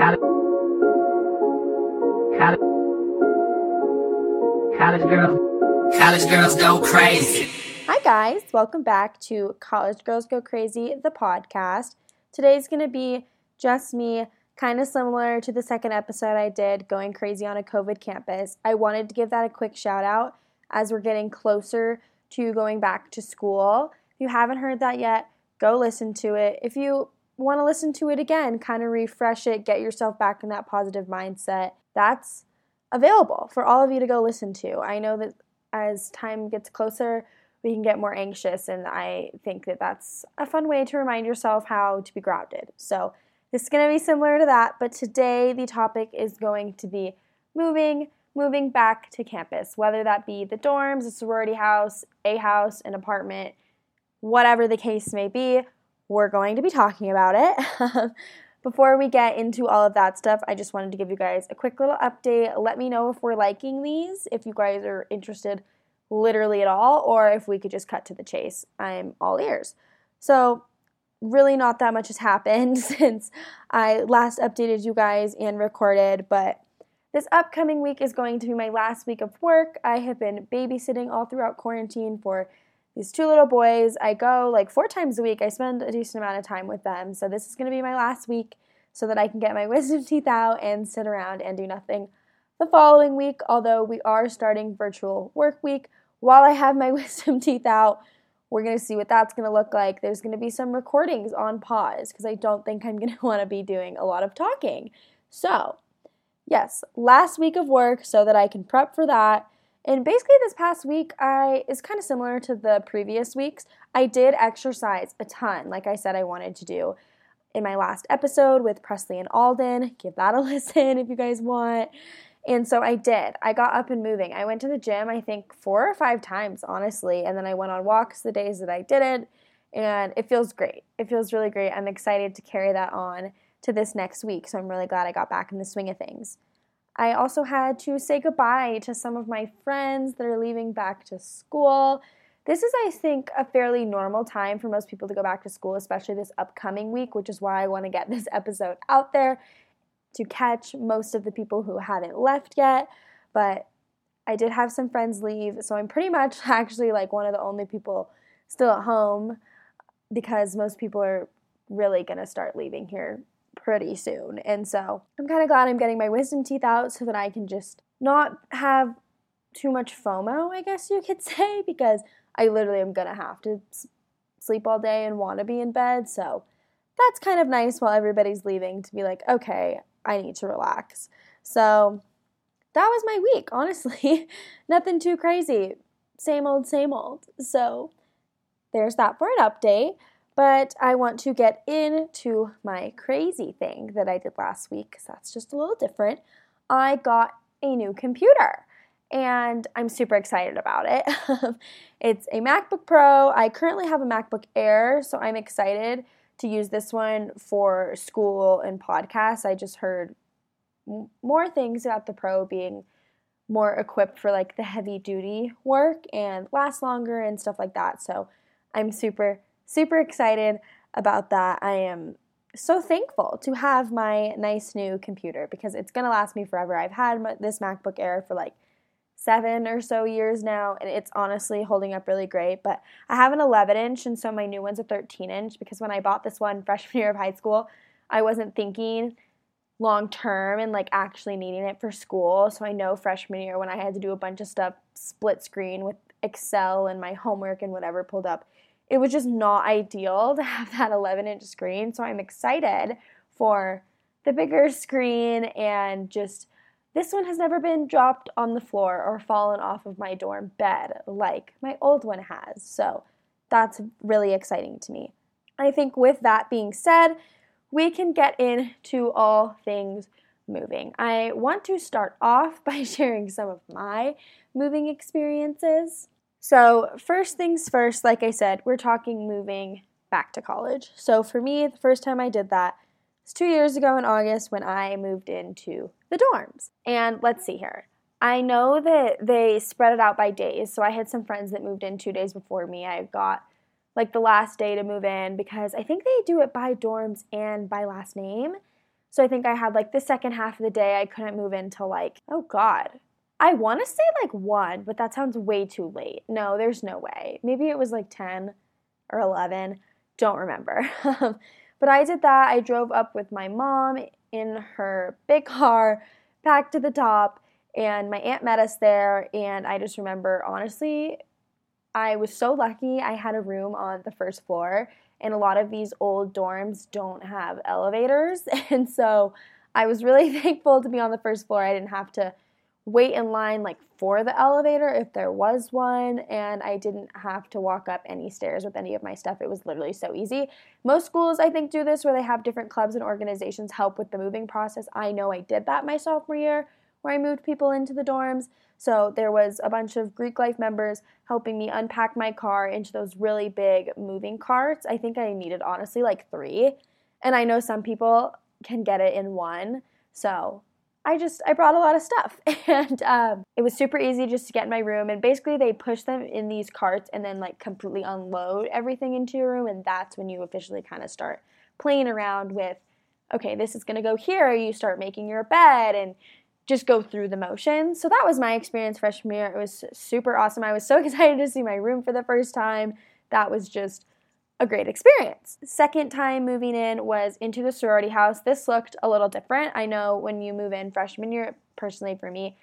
College, girls, college girls go crazy. Hi, guys. Welcome back to College Girls Go Crazy, the podcast. Today's going to be just me, kind of similar to the second episode I did, going crazy on a COVID campus. I wanted to give that a quick shout out as we're getting closer to going back to school. If you haven't heard that yet, go listen to it. If you want to listen to it again, kind of refresh it, get yourself back in that positive mindset, that's available for all of you to go listen to. I know that as time gets closer, we can get more anxious, and I think that that's a fun way to remind yourself how to be grounded. So, this is going to be similar to that, but today the topic is going to be moving, moving back to campus, whether that be the dorms, a sorority house, a house, an apartment, whatever the case may be, we're going to be talking about it. Before we get into all of that stuff, I just wanted to give you guys a quick little update. Let me know if we're liking these, if you guys are interested literally at all, or if we could just cut to the chase. I'm all ears. So, really, not that much has happened since I last updated you guys and recorded, but this upcoming week is going to be my last week of work. I have been babysitting all throughout quarantine for these two little boys. I go like four times a week. I spend a decent amount of time with them. So this is going to be my last week so that I can get my wisdom teeth out and sit around and do nothing the following week. Although we are starting virtual work week while I have my wisdom teeth out. We're going to see what that's going to look like. There's going to be some recordings on pause because I don't think I'm going to want to be doing a lot of talking. So, yes, last week of work so that I can prep for that. And basically, this past week, I is kind of similar to the previous weeks. I did exercise a ton, like I said I wanted to do in my last episode with Presley and Alden. Give that a listen if you guys want. And so I did. I got up and moving. I went to the gym, I think, four or five times, honestly. And then I went on walks the days that I didn't. And it feels great. It feels really great. I'm excited to carry that on to this next week. So I'm really glad I got back in the swing of things. I also had to say goodbye to some of my friends that are leaving back to school. This is, I think, a fairly normal time for most people to go back to school, especially this upcoming week, which is why I want to get this episode out there to catch most of the people who haven't left yet. But I did have some friends leave, so I'm pretty much actually like one of the only people still at home because most people are really going to start leaving here pretty soon. And so I'm kind of glad I'm getting my wisdom teeth out so that I can just not have too much FOMO, I guess you could say, because I literally am going to have to sleep all day and want to be in bed. So that's kind of nice while everybody's leaving to be like, okay, I need to relax. So that was my week, honestly. Nothing too crazy. Same old, same old. So there's that for an update. But I want to get into my crazy thing that I did last week because that's just a little different. I got a new computer and I'm super excited about it. it's a MacBook Pro. I currently have a MacBook Air, so I'm excited to use this one for school and podcasts. I just heard more things about the Pro being more equipped for like the heavy duty work and last longer and stuff like that. So I'm super super excited about that. I am so thankful to have my nice new computer because it's going to last me forever. I've had this MacBook Air for like seven or so years now, and it's honestly holding up really great. But I have an 11 inch, and so my new one's a 13 inch because when I bought this one freshman year of high school, I wasn't thinking long term and like actually needing it for school. So I know freshman year when I had to do a bunch of stuff split screen with Excel and my homework and whatever pulled up, it was just not ideal to have that 11 inch screen. So I'm excited for the bigger screen and just this one has never been dropped on the floor or fallen off of my dorm bed like my old one has. So that's really exciting to me. I think with that being said, we can get into all things moving. I want to start off by sharing some of my moving experiences. So, first things first, like I said, we're talking moving back to college. So, for me, the first time I did that was two years ago in August when I moved into the dorms. And let's see here. I know that they spread it out by days. So, I had some friends that moved in two days before me. I got like the last day to move in because I think they do it by dorms and by last name. So I think I had like the second half of the day, I couldn't move in till like, oh God. I want to say like 1, but that sounds way too late. No, there's no way. Maybe it was like 10 or 11. Don't remember. but I did that. I drove up with my mom in her big car, back to the top, and my aunt met us there. And I just remember, honestly, I was so lucky I had a room on the first floor and a lot of these old dorms don't have elevators. And so I was really thankful to be on the first floor. I didn't have to wait in line like for the elevator if there was one and I didn't have to walk up any stairs with any of my stuff. It was literally so easy. Most schools I think do this where they have different clubs and organizations help with the moving process. I know I did that my sophomore year where I moved people into the dorms. So there was a bunch of Greek life members helping me unpack my car into those really big moving carts. I think I needed honestly like three. And I know some people can get it in one. So I just I brought a lot of stuff, and um, it was super easy just to get in my room. And basically, they push them in these carts and then like completely unload everything into your room, and that's when you officially kind of start playing around with, okay, this is gonna go here. You start making your bed, and just go through the motions. So that was my experience freshman year. It was super awesome. I was so excited to see my room for the first time. That was just a great experience. Second time moving in was into the sorority house. This looked a little different. I know when you move in freshman year, personally for me,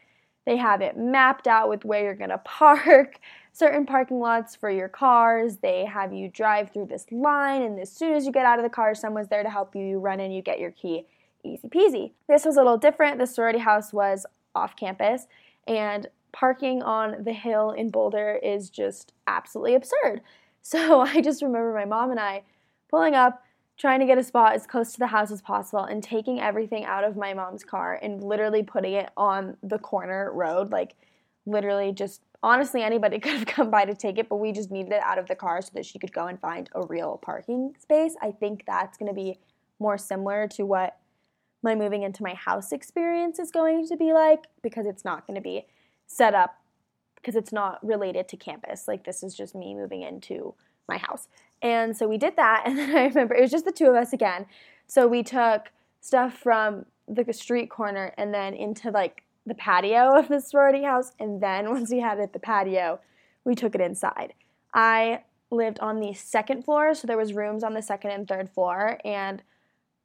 they have it mapped out with where you're to park, certain parking lots for your cars. They have you drive through this line, and as soon as you get out of the car, someone's there to help you. You run in, you get your key easy peasy. This was a little different. The sorority house was off campus, and parking on the hill in Boulder is just absolutely absurd. So I just remember my mom and I pulling up, trying to get a spot as close to the house as possible, and taking everything out of my mom's car and literally putting it on the corner road. Like, literally, just honestly, anybody could have come by to take it, but we just needed it out of the car so that she could go and find a real parking space. I think that's going to be more similar to what my moving into my house experience is going to be like because it's not going to be set up because it's not related to campus. Like this is just me moving into my house. And so we did that and then I remember it was just the two of us again. So we took stuff from the street corner and then into like the patio of the sorority house and then once we had it at the patio, we took it inside. I lived on the second floor, so there was rooms on the second and third floor and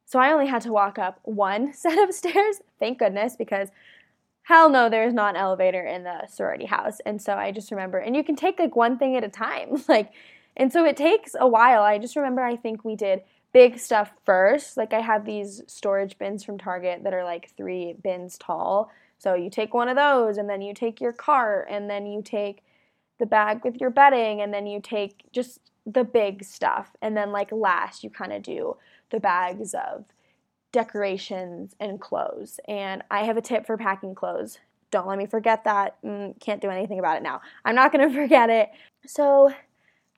so I only had to walk up one set of stairs, thank goodness, because hell no, there's not an elevator in the sorority house. And so I just remember, and you can take like one thing at a time. Like, and so it takes a while. I just remember I think we did big stuff first. Like I have these storage bins from Target that are like three bins tall. So you take one of those and then you take your cart and then you take the bag with your bedding and then you take just the big stuff. And then like last you kind of do the bags of decorations and clothes. And I have a tip for packing clothes. Don't let me forget that. Mm, can't do anything about it now. I'm not going to forget it. So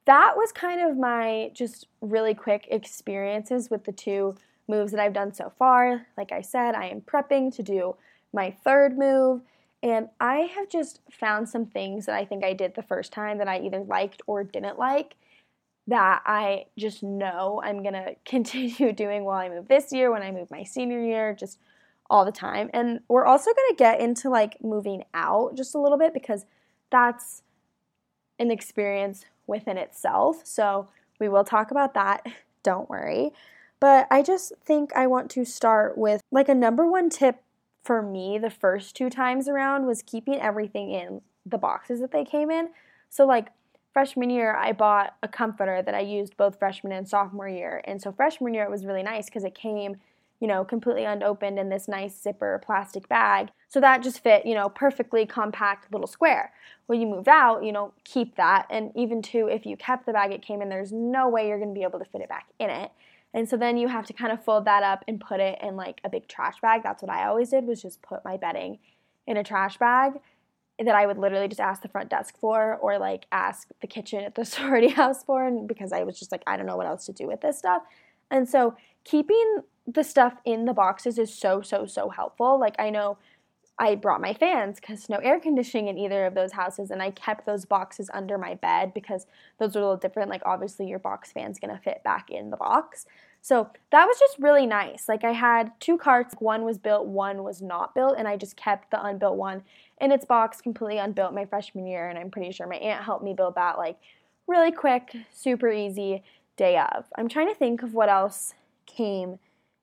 that was kind of my just really quick experiences with the two moves that I've done so far. Like I said, I am prepping to do my third move. And I have just found some things that I think I did the first time that I either liked or didn't like that I just know I'm going to continue doing while I move this year, when I move my senior year, just all the time. And we're also going to get into like moving out just a little bit because that's an experience within itself. So we will talk about that. Don't worry. But I just think I want to start with like a number one tip for me the first two times around was keeping everything in the boxes that they came in. So, like, freshman year, I bought a comforter that I used both freshman and sophomore year. And so freshman year, it was really nice because it came, you know, completely unopened in this nice zipper plastic bag. So that just fit, you know, perfectly compact little square. When you moved out, you know, keep that. And even too, if you kept the bag it came in, there's no way you're going to be able to fit it back in it. And so then you have to kind of fold that up and put it in like a big trash bag. That's what I always did was just put my bedding in a trash bag that I would literally just ask the front desk for or like ask the kitchen at the sorority house for and because I was just like I don't know what else to do with this stuff. And so keeping the stuff in the boxes is so so so helpful. Like I know I brought my fans because no air conditioning in either of those houses, and I kept those boxes under my bed because those are a little different. Like, obviously, your box fan's gonna fit back in the box. So that was just really nice. Like I had two carts, one was built, one was not built, and I just kept the unbuilt one in its box completely unbuilt my freshman year, and I'm pretty sure my aunt helped me build that like really quick, super easy day of. I'm trying to think of what else came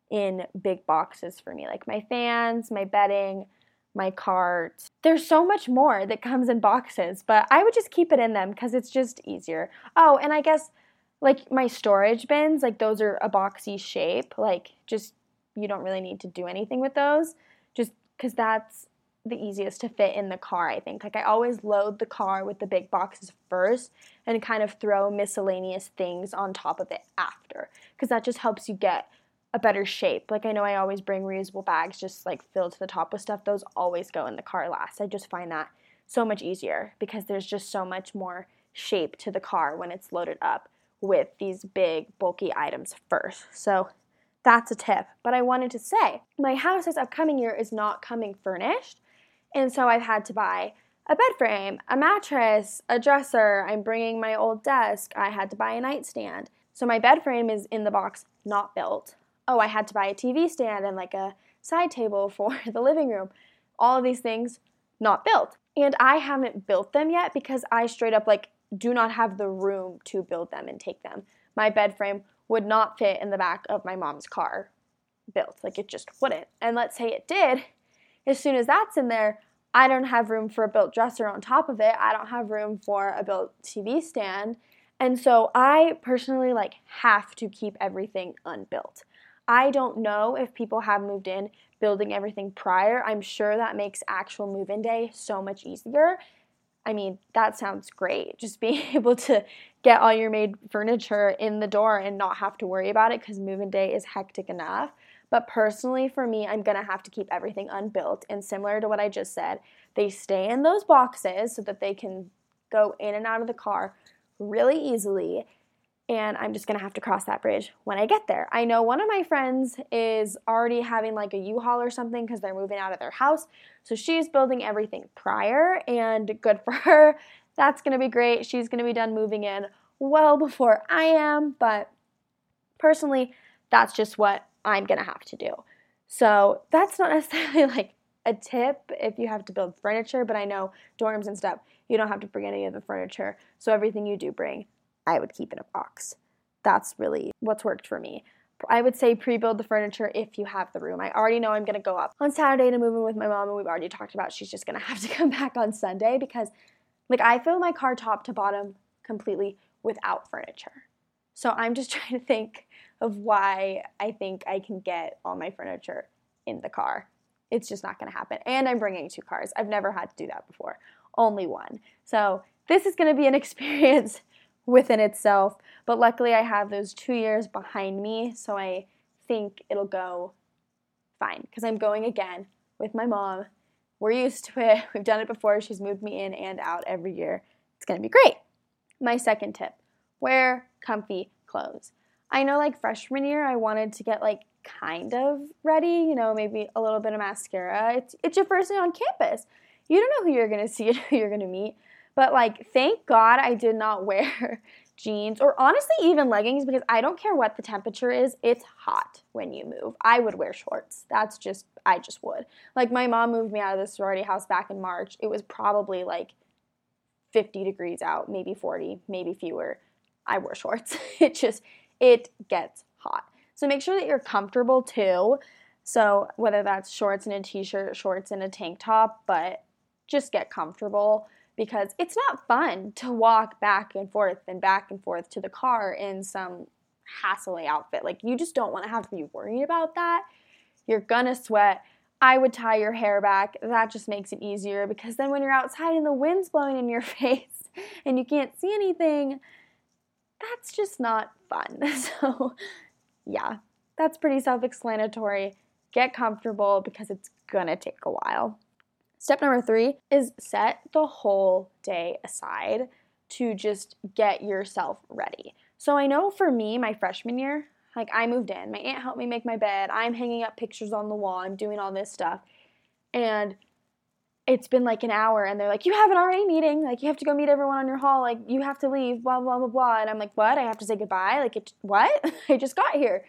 in big boxes for me, like my fans, my bedding, my cart. There's so much more that comes in boxes, but I would just keep it in them because it's just easier. Oh, and I guess like my storage bins, like those are a boxy shape. Like just you don't really need to do anything with those, just because that's the easiest to fit in the car, I think. Like I always load the car with the big boxes first and kind of throw miscellaneous things on top of it after because that just helps you get a better shape. Like I know I always bring reusable bags just like filled to the top with stuff. Those always go in the car last. I just find that so much easier because there's just so much more shape to the car when it's loaded up with these big, bulky items first. So that's a tip. But I wanted to say, my house this upcoming year is not coming furnished. And so I've had to buy a bed frame, a mattress, a dresser. I'm bringing my old desk. I had to buy a nightstand. So my bed frame is in the box, not built. Oh, I had to buy a TV stand and like a side table for the living room. All of these things not built. And I haven't built them yet because I straight up like do not have the room to build them and take them. My bed frame would not fit in the back of my mom's car built. Like it just wouldn't. And let's say it did, as soon as that's in there, I don't have room for a built dresser on top of it. I don't have room for a built TV stand. And so I personally like have to keep everything unbuilt. I don't know if people have moved in building everything prior. I'm sure that makes actual move in day so much easier. I mean, that sounds great. Just being able to get all your made furniture in the door and not have to worry about it because move in day is hectic enough. But personally, for me, I'm gonna have to keep everything unbuilt. And similar to what I just said, they stay in those boxes so that they can go in and out of the car really easily. And I'm just gonna have to cross that bridge when I get there. I know one of my friends is already having like a U Haul or something because they're moving out of their house. So she's building everything prior, and good for her. That's gonna be great. She's gonna be done moving in well before I am. But personally, that's just what I'm gonna have to do. So that's not necessarily like a tip if you have to build furniture, but I know dorms and stuff, you don't have to bring any of the furniture. So everything you do bring, I would keep in a box. That's really what's worked for me. I would say pre build the furniture if you have the room. I already know I'm gonna go up on Saturday to move in with my mom, and we've already talked about she's just gonna have to come back on Sunday because, like, I fill my car top to bottom completely without furniture. So I'm just trying to think of why I think I can get all my furniture in the car. It's just not to happen. And I'm bringing two cars. I've never had to do that before, only one. So this is to be an experience within itself. But luckily, I have those two years behind me. So I think it'll go fine because I'm going again with my mom. We're used to it. We've done it before. She's moved me in and out every year. It's to be great. My second tip wear comfy clothes. I know like freshman year I wanted to get like kind of ready, you know, maybe a little bit of mascara. It's it's your first day on campus. You don't know who you're gonna see and who you're gonna meet. But like thank God I did not wear jeans or honestly even leggings because I don't care what the temperature is, it's hot when you move. I would wear shorts. That's just I just would. Like my mom moved me out of the sorority house back in March. It was probably like 50 degrees out, maybe 40, maybe fewer. I wore shorts. It just it gets hot. So make sure that you're comfortable too. So whether that's shorts and a t-shirt, shorts and a tank top, but just get comfortable because it's not fun to walk back and forth and back and forth to the car in some hassle outfit. Like you just don't want to have to be worried about that. You're gonna sweat. I would tie your hair back. That just makes it easier because then when you're outside and the wind's blowing in your face and you can't see anything, that's just not fun. So, yeah, that's pretty self explanatory. Get comfortable because it's gonna take a while. Step number three is set the whole day aside to just get yourself ready. So, I know for me, my freshman year, like I moved in, my aunt helped me make my bed, I'm hanging up pictures on the wall, I'm doing all this stuff. And it's been like an hour and they're like, you have an RA meeting. Like, you have to go meet everyone on your hall. Like, you have to leave, blah, blah, blah, blah. And I'm like, what? I have to say goodbye? Like, it, what? I just got here.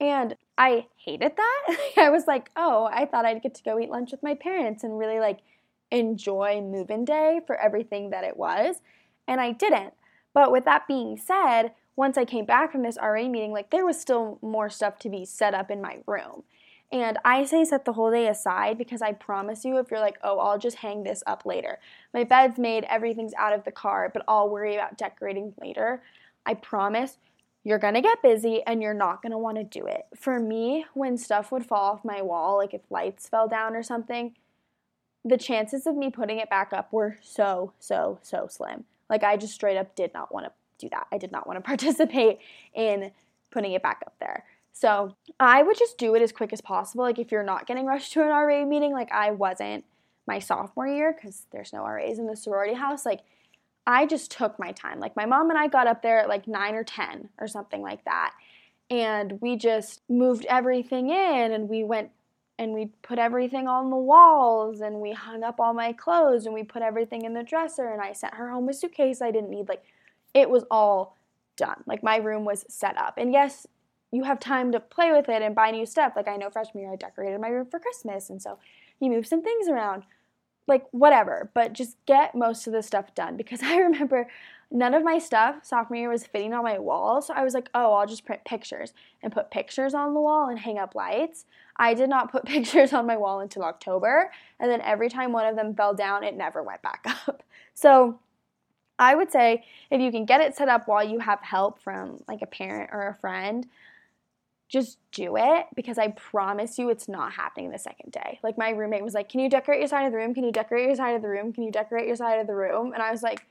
And I hated that. I was like, oh, I thought I'd get to go eat lunch with my parents and really like enjoy move in day for everything that it was. And I didn't. But with that being said, once I came back from this RA meeting, like there was still more stuff to be set up in my room. And I say set the whole day aside because I promise you, if you're like, oh, I'll just hang this up later. My bed's made, everything's out of the car, but I'll worry about decorating later. I promise you're gonna get busy and you're not gonna wanna do it. For me, when stuff would fall off my wall, like if lights fell down or something, the chances of me putting it back up were so, so, so slim. Like I just straight up did not wanna do that. I did not wanna participate in putting it back up there. So I would just do it as quick as possible. Like if you're not getting rushed to an RA meeting, like I wasn't my sophomore year, because there's no RAs in the sorority house, like I just took my time. Like my mom and I got up there at like nine or 10 or something like that. And we just moved everything in and we went and we put everything on the walls and we hung up all my clothes and we put everything in the dresser and I sent her home a suitcase I didn't need. Like it was all done. Like my room was set up. And yes, you have time to play with it and buy new stuff. Like I know freshman year I decorated my room for Christmas and so you move some things around like whatever, but just get most of the stuff done because I remember none of my stuff sophomore year was fitting on my wall. So I was like, oh, I'll just print pictures and put pictures on the wall and hang up lights. I did not put pictures on my wall until October. And then every time one of them fell down, it never went back up. So I would say if you can get it set up while you have help from like a parent or a friend, just do it because I promise you it's not happening the second day. Like my roommate was like, "Can you decorate your side of the room? Can you decorate your side of the room? Can you decorate your side of the room?" And I was like,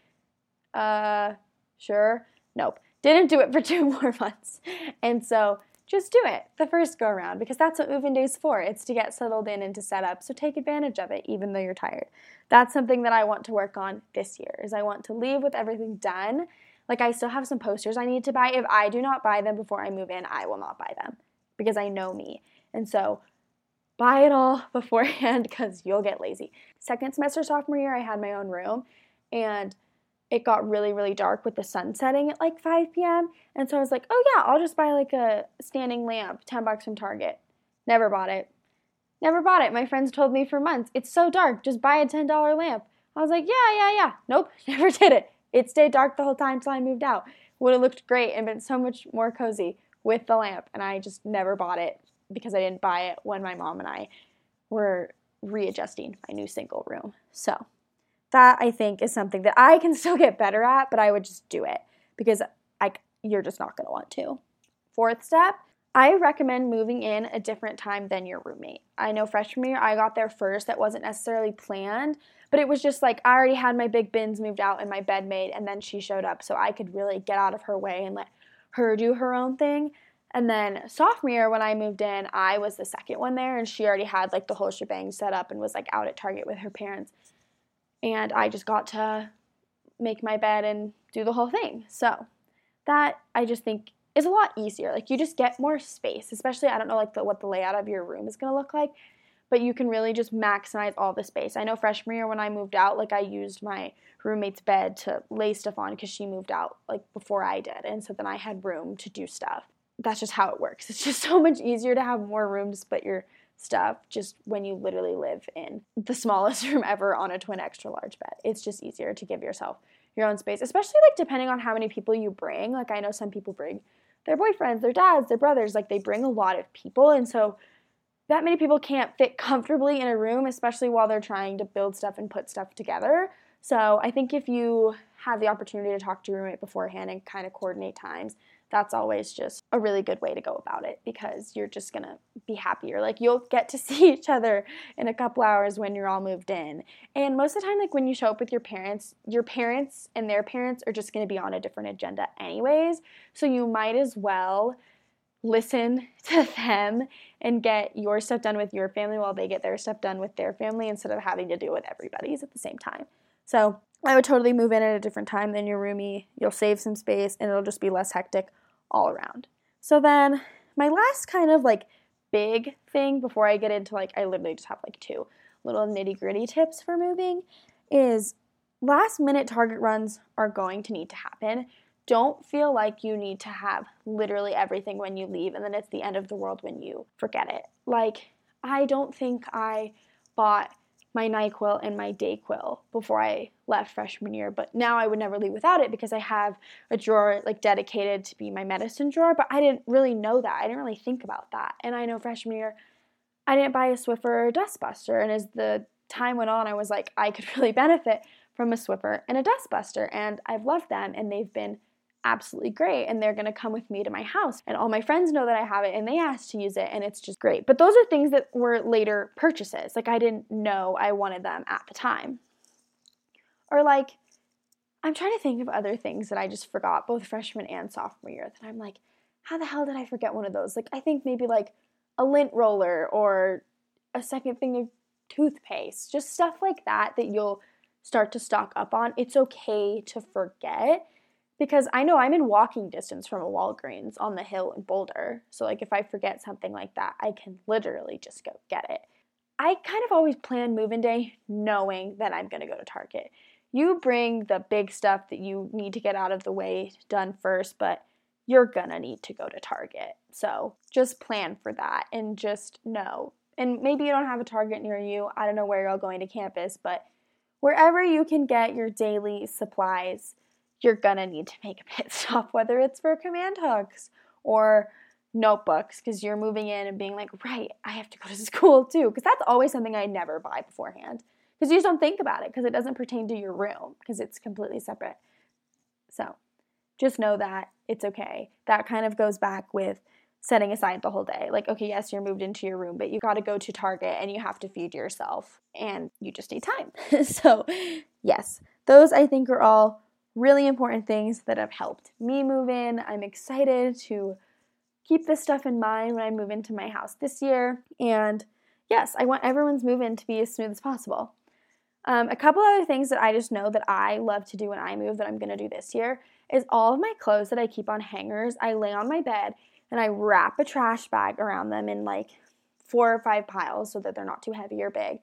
"Uh, sure." Nope. Didn't do it for two more months. And so just do it the first go around because that's what move-in day is for. It's to get settled in and to set up. So take advantage of it even though you're tired. That's something that I want to work on this year. Is I want to leave with everything done like I still have some posters I need to buy. If I do not buy them before I move in, I will not buy them because I know me. And so buy it all beforehand because you'll get lazy. Second semester sophomore year, I had my own room and it got really, really dark with the sun setting at like 5 p.m. And so I was like, oh yeah, I'll just buy like a standing lamp, 10 bucks from Target. Never bought it. Never bought it. My friends told me for months, it's so dark, just buy a $10 lamp. I was like, yeah, yeah, yeah. Nope, never did it. It stayed dark the whole time until I moved out. Would have looked great and been so much more cozy with the lamp, and I just never bought it because I didn't buy it when my mom and I were readjusting my new single room. So that I think is something that I can still get better at, but I would just do it because I, you're just not going to want to. Fourth step, I recommend moving in a different time than your roommate. I know freshman year I got there first. That wasn't necessarily planned, but it was just like I already had my big bins moved out and my bed made, and then she showed up, so I could really get out of her way and let her do her own thing. And then sophomore year, when I moved in, I was the second one there, and she already had like the whole shebang set up and was like out at Target with her parents. And I just got to make my bed and do the whole thing. So that I just think is a lot easier. Like you just get more space, especially I don't know like the, what the layout of your room is going to look like, but you can really just maximize all the space. I know freshman year when I moved out, like I used my roommate's bed to lay stuff on because she moved out like before I did, and so then I had room to do stuff. That's just how it works. It's just so much easier to have more room to put your stuff just when you literally live in the smallest room ever on a twin extra large bed. It's just easier to give yourself your own space, especially like depending on how many people you bring. Like I know some people bring their boyfriends, their dads, their brothers, like they bring a lot of people. And so that many people can't fit comfortably in a room, especially while they're trying to build stuff and put stuff together. So I think if you have the opportunity to talk to your roommate beforehand and kind of coordinate times, that's always just a really good way to go about it because you're just gonna be happier. Like you'll get to see each other in a couple hours when you're all moved in. And most of the time, like when you show up with your parents, your parents and their parents are just gonna be on a different agenda anyways. So you might as well listen to them and get your stuff done with your family while they get their stuff done with their family instead of having to deal with everybody's at the same time. So I would totally move in at a different time than your roomie. You'll save some space and it'll just be less hectic all around. So then my last kind of like big thing before I get into like I literally just have like two little nitty gritty tips for moving is last minute target runs are going to need to happen. don't feel like you need to have literally everything when you leave and then it's the end of the world when you forget it. Like, I don't think I bought my NyQuil and my DayQuil before I left freshman year, but now I would never leave without it because I have a drawer like dedicated to be my medicine drawer, but I didn't really know that. I didn't really think about that. And I know freshman year I didn't buy a Swiffer or a Dustbuster, and as the time went on, I was like I could really benefit from a Swiffer and a Dustbuster, and I've loved them and they've been absolutely great and they're going to come with me to my house and all my friends know that I have it and they asked to use it and it's just great. But those are things that were later purchases. Like I didn't know I wanted them at the time. Or like I'm trying to think of other things that I just forgot both freshman and sophomore year that I'm like how the hell did I forget one of those? Like I think maybe like a lint roller or a second thing of toothpaste, just stuff like that that you'll start to stock up on. It's okay to forget because I know I'm in walking distance from a Walgreens on the hill in Boulder. So, like, if I forget something like that, I can literally just go get it. I kind of always plan moving day knowing that I'm going to go to Target. You bring the big stuff that you need to get out of the way done first, but you're going to need to go to Target. So, just plan for that and just know. And maybe you don't have a Target near you. I don't know where you're all going to campus, but wherever you can get your daily supplies you're gonna need to make a pit stop, whether it's for command hooks or notebooks, because you're moving in and being like, right, I have to go to school too. Because that's always something I never buy beforehand. Because you just don't think about it because it doesn't pertain to your room because it's completely separate. So just know that it's okay. That kind of goes back with setting aside the whole day. Like, okay, yes, you're moved into your room, but you got to go to Target and you have to feed yourself and you just need time. so, yes, those I think are all really important things that have helped me move in. I'm excited to keep this stuff in mind when I move into my house this year. And yes, I want everyone's move in to be as smooth as possible. Um, a couple other things that I just know that I love to do when I move that I'm to do this year is all of my clothes that I keep on hangers, I lay on my bed and I wrap a trash bag around them in like four or five piles so that they're not too heavy or big.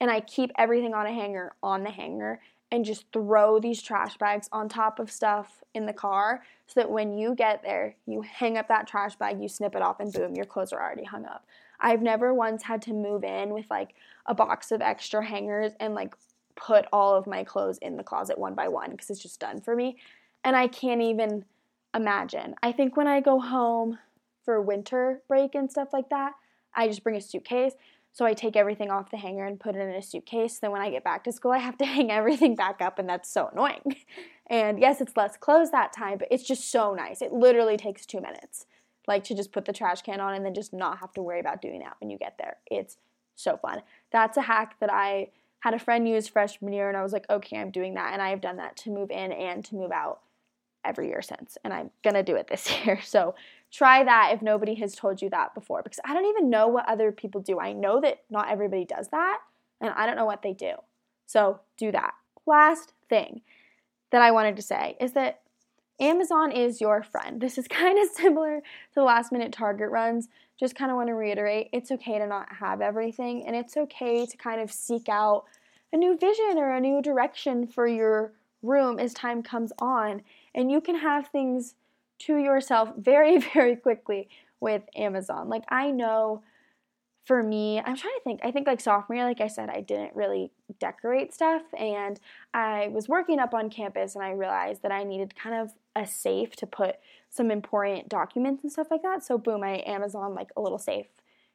And I keep everything on a hanger on the hanger and just throw these trash bags on top of stuff in the car so that when you get there, you hang up that trash bag, you snip it off, and boom, your clothes are already hung up. I've never once had to move in with like a box of extra hangers and like put all of my clothes in the closet one by one because it's just done for me. And I can't even imagine. I think when I go home for winter break and stuff like that, I just bring a suitcase so I take everything off the hanger and put it in a suitcase. Then when I get back to school, I have to hang everything back up, and that's so annoying. And yes, it's less clothes that time, but it's just so nice. It literally takes two minutes, like to just put the trash can on and then just not have to worry about doing that when you get there. It's so fun. That's a hack that I had a friend use freshman year, and I was like, okay, I'm doing that. And I have done that to move in and to move out every year since, and I'm gonna do it this year. So try that if nobody has told you that before because I don't even know what other people do. I know that not everybody does that, and I don't know what they do. So do that. Last thing that I wanted to say is that Amazon is your friend. This is kind of similar to the last minute Target runs. Just kind of want to reiterate it's okay to not have everything, and it's okay to kind of seek out a new vision or a new direction for your room as time comes on. And you can have things to yourself very, very quickly with Amazon. Like, I know for me, I'm trying to think. I think like sophomore year, like I said, I didn't really decorate stuff, and I was working up on campus, and I realized that I needed kind of a safe to put some important documents and stuff like that. So boom, I Amazon like a little safe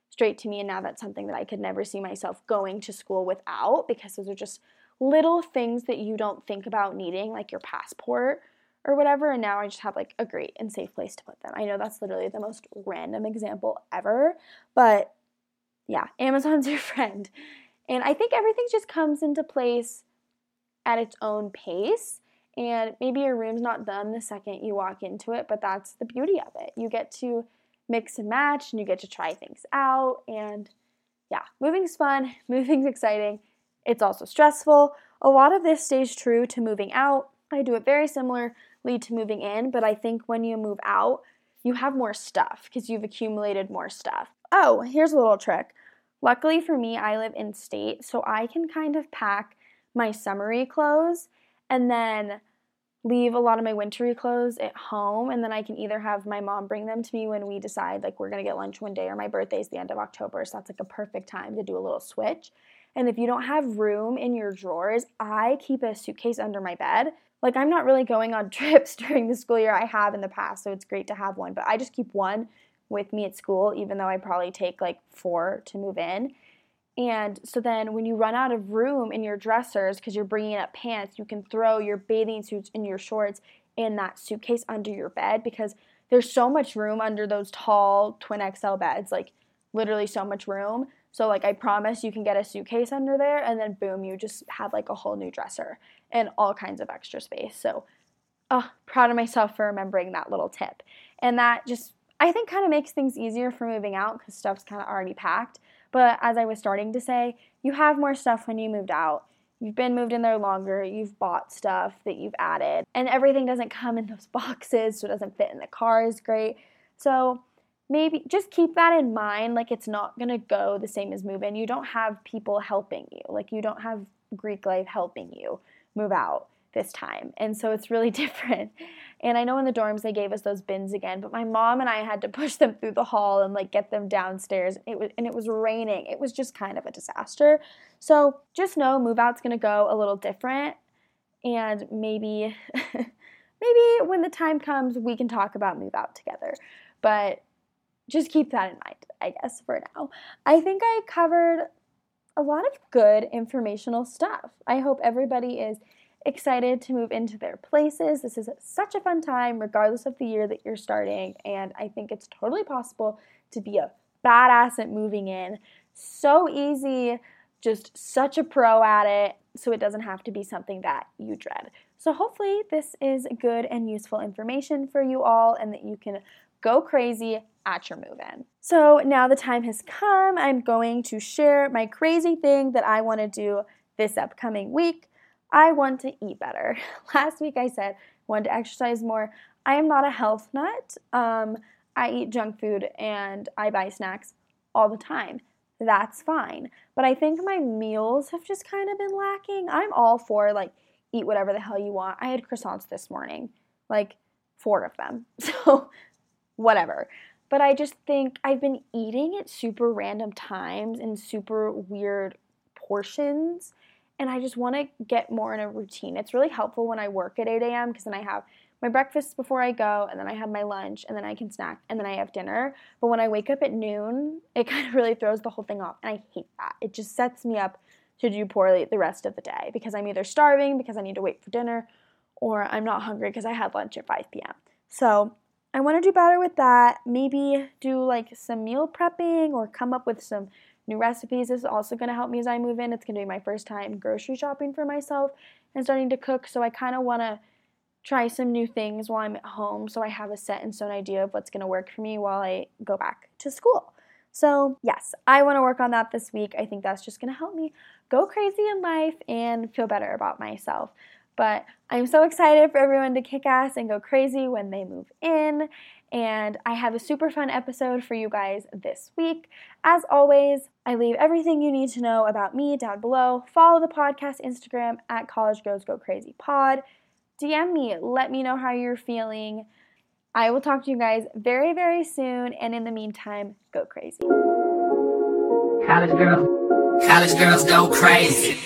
straight to me, and now that's something that I could never see myself going to school without because those are just little things that you don't think about needing, like your passport or whatever. And now I just have like a great and safe place to put them. I know that's literally the most random example ever, but yeah, Amazon's your friend. And I think everything just comes into place at its own pace. And maybe your room's not done the second you walk into it, but that's the beauty of it. You get to mix and match and you get to try things out. And yeah, moving's fun, moving's exciting. It's also stressful. A lot of this stays true to moving out. I do it very similarly to moving in, but I think when you move out, you have more stuff because you've accumulated more stuff. Oh, here's a little trick. Luckily for me, I live in state, so I can kind of pack my summery clothes and then leave a lot of my wintry clothes at home and then I can either have my mom bring them to me when we decide like we're going to get lunch one day or my birthday is the end of October so that's like a perfect time to do a little switch. And if you don't have room in your drawers, I keep a suitcase under my bed. Like I'm not really going on trips during the school year I have in the past, so it's great to have one, but I just keep one with me at school even though I probably take like 4 to move in. And so then when you run out of room in your dressers because you're bringing up pants, you can throw your bathing suits and your shorts in that suitcase under your bed because there's so much room under those tall twin XL beds, like literally so much room. So like I promise you can get a suitcase under there and then boom, you just have like a whole new dresser and all kinds of extra space. So oh, proud of myself for remembering that little tip. And that just I think kind of makes things easier for moving out cuz stuff's kind of already packed. But as I was starting to say, you have more stuff when you moved out. You've been moved in there longer, you've bought stuff that you've added, and everything doesn't come in those boxes, so it doesn't fit in the car great. So maybe just keep that in mind. Like it's not gonna go the same as move in. You don't have people helping you, like you don't have Greek life helping you move out this time. And so it's really different. And I know in the dorms they gave us those bins again, but my mom and I had to push them through the hall and like get them downstairs. It was and it was raining. It was just kind of a disaster. So just know move out's gonna go a little different. And maybe maybe when the time comes we can talk about move out together. But just keep that in mind, I guess, for now. I think I covered a lot of good informational stuff. I hope everybody is excited to move into their places. This is such a fun time, regardless of the year that you're starting. And I think it's totally possible to be a badass at moving in. So easy, just such a pro at it. So it doesn't have to be something that you dread. So hopefully, this is good and useful information for you all, and that you can go crazy at your move in. So now the time has come. I'm going to share my crazy thing that I want to do this upcoming week. I want to eat better. Last week I said I wanted to exercise more. I am not a health nut. Um, I eat junk food and I buy snacks all the time. That's fine. But I think my meals have just kind of been lacking. I'm all for like eat whatever the hell you want. I had croissants this morning, like four of them. So, whatever. But I just think I've been eating at super random times and super weird portions and I just want to get more in a routine. It's really helpful when I work at 8 a.m. because then I have my breakfast before I go, and then I have my lunch, and then I can snack, and then I have dinner. But when I wake up at noon, it kind of really throws the whole thing off, and I hate that. It just sets me up to do poorly the rest of the day because I'm either starving because I need to wait for dinner, or I'm not hungry because I had lunch at 5 p.m. So I want to do better with that. Maybe do like some meal prepping or come up with some new recipes. This is also going to help me as I move in. It's going to be my first time grocery shopping for myself and starting to cook. So I kind of want to try some new things while I'm at home so I have a set and stone idea of what's going to work for me while I go back to school. So, yes, I want to work on that this week. I think that's just going to help me go crazy in life and feel better about myself. But I'm so excited for everyone to kick ass and go crazy when they move in. And I have a super fun episode for you guys this week. As always, I leave everything you need to know about me down below. Follow the podcast Instagram at College Girls Go Crazy Pod. DM me, let me know how you're feeling. I will talk to you guys very, very soon. And in the meantime, go crazy. College girls, college girls go crazy.